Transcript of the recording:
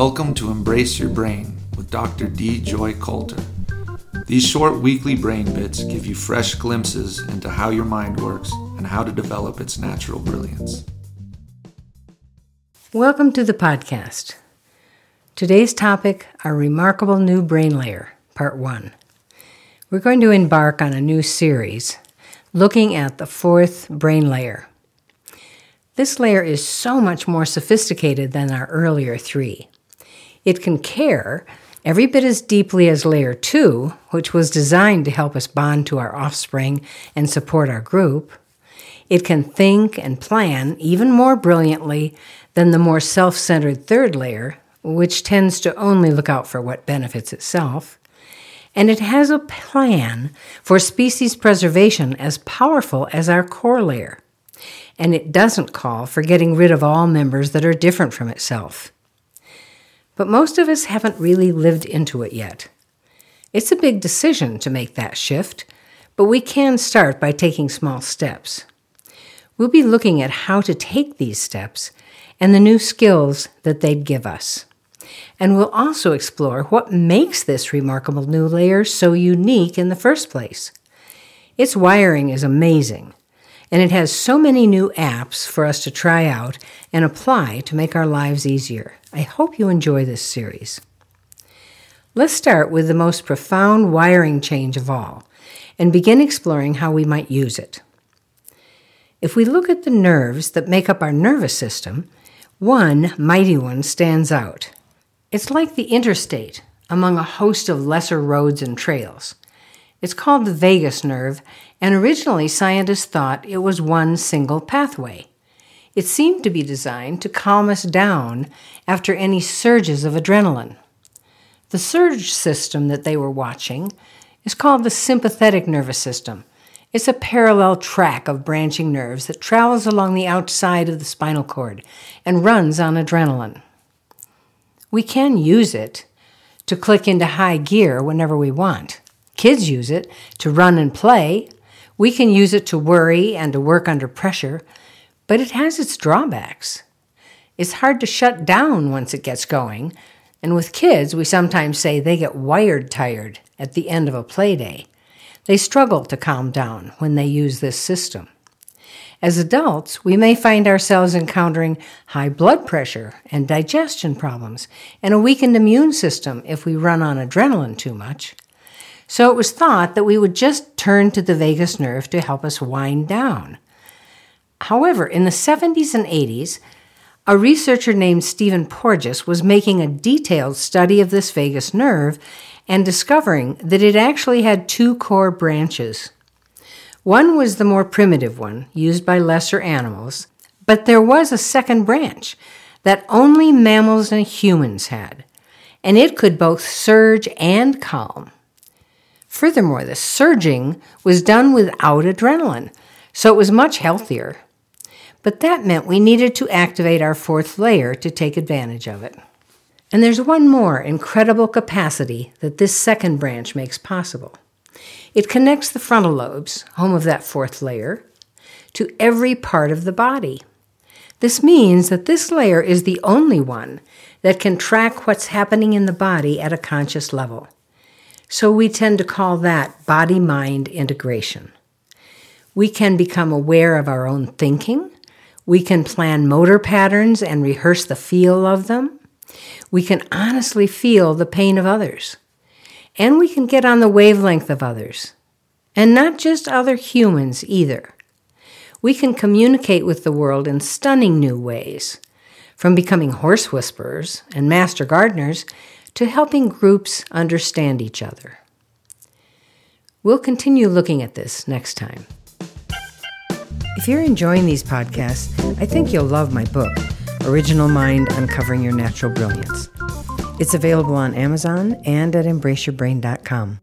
Welcome to Embrace Your Brain with Dr. D. Joy Coulter. These short weekly brain bits give you fresh glimpses into how your mind works and how to develop its natural brilliance. Welcome to the podcast. Today's topic our remarkable new brain layer, part one. We're going to embark on a new series looking at the fourth brain layer. This layer is so much more sophisticated than our earlier three. It can care every bit as deeply as layer two, which was designed to help us bond to our offspring and support our group. It can think and plan even more brilliantly than the more self centered third layer, which tends to only look out for what benefits itself. And it has a plan for species preservation as powerful as our core layer. And it doesn't call for getting rid of all members that are different from itself. But most of us haven't really lived into it yet. It's a big decision to make that shift, but we can start by taking small steps. We'll be looking at how to take these steps and the new skills that they'd give us. And we'll also explore what makes this remarkable new layer so unique in the first place. Its wiring is amazing, and it has so many new apps for us to try out and apply to make our lives easier. I hope you enjoy this series. Let's start with the most profound wiring change of all and begin exploring how we might use it. If we look at the nerves that make up our nervous system, one mighty one stands out. It's like the interstate among a host of lesser roads and trails. It's called the vagus nerve, and originally scientists thought it was one single pathway. It seemed to be designed to calm us down after any surges of adrenaline. The surge system that they were watching is called the sympathetic nervous system. It's a parallel track of branching nerves that travels along the outside of the spinal cord and runs on adrenaline. We can use it to click into high gear whenever we want. Kids use it to run and play. We can use it to worry and to work under pressure, but it has its drawbacks. It's hard to shut down once it gets going, and with kids, we sometimes say they get wired tired at the end of a play day. They struggle to calm down when they use this system. As adults, we may find ourselves encountering high blood pressure and digestion problems and a weakened immune system if we run on adrenaline too much. So it was thought that we would just turn to the vagus nerve to help us wind down. However, in the 70s and 80s, a researcher named Stephen Porges was making a detailed study of this vagus nerve and discovering that it actually had two core branches. One was the more primitive one, used by lesser animals, but there was a second branch that only mammals and humans had, and it could both surge and calm. Furthermore, the surging was done without adrenaline, so it was much healthier. But that meant we needed to activate our fourth layer to take advantage of it. And there's one more incredible capacity that this second branch makes possible. It connects the frontal lobes, home of that fourth layer, to every part of the body. This means that this layer is the only one that can track what's happening in the body at a conscious level. So we tend to call that body mind integration. We can become aware of our own thinking. We can plan motor patterns and rehearse the feel of them we can honestly feel the pain of others. And we can get on the wavelength of others. And not just other humans either. We can communicate with the world in stunning new ways, from becoming horse whisperers and master gardeners to helping groups understand each other. We'll continue looking at this next time. If you're enjoying these podcasts, I think you'll love my book. Original Mind Uncovering Your Natural Brilliance. It's available on Amazon and at embraceyourbrain.com.